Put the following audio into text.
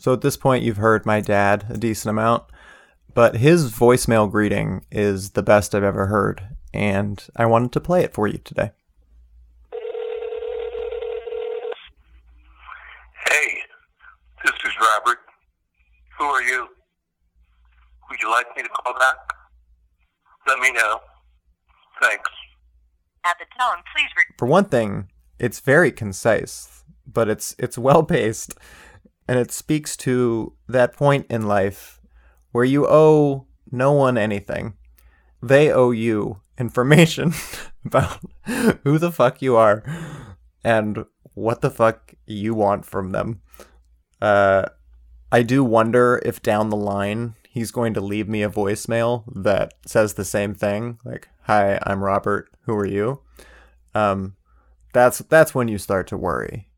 So at this point, you've heard my dad a decent amount, but his voicemail greeting is the best I've ever heard, and I wanted to play it for you today. Hey, this is Robert. Who are you? Would you like me to call back? Let me know. Thanks. At the tone, please re- For one thing, it's very concise, but it's it's well paced, and it speaks to that point in life where you owe no one anything. They owe you information about who the fuck you are and what the fuck you want from them. Uh, I do wonder if down the line he's going to leave me a voicemail that says the same thing, like "Hi, I'm Robert. Who are you?" Um, that's that's when you start to worry.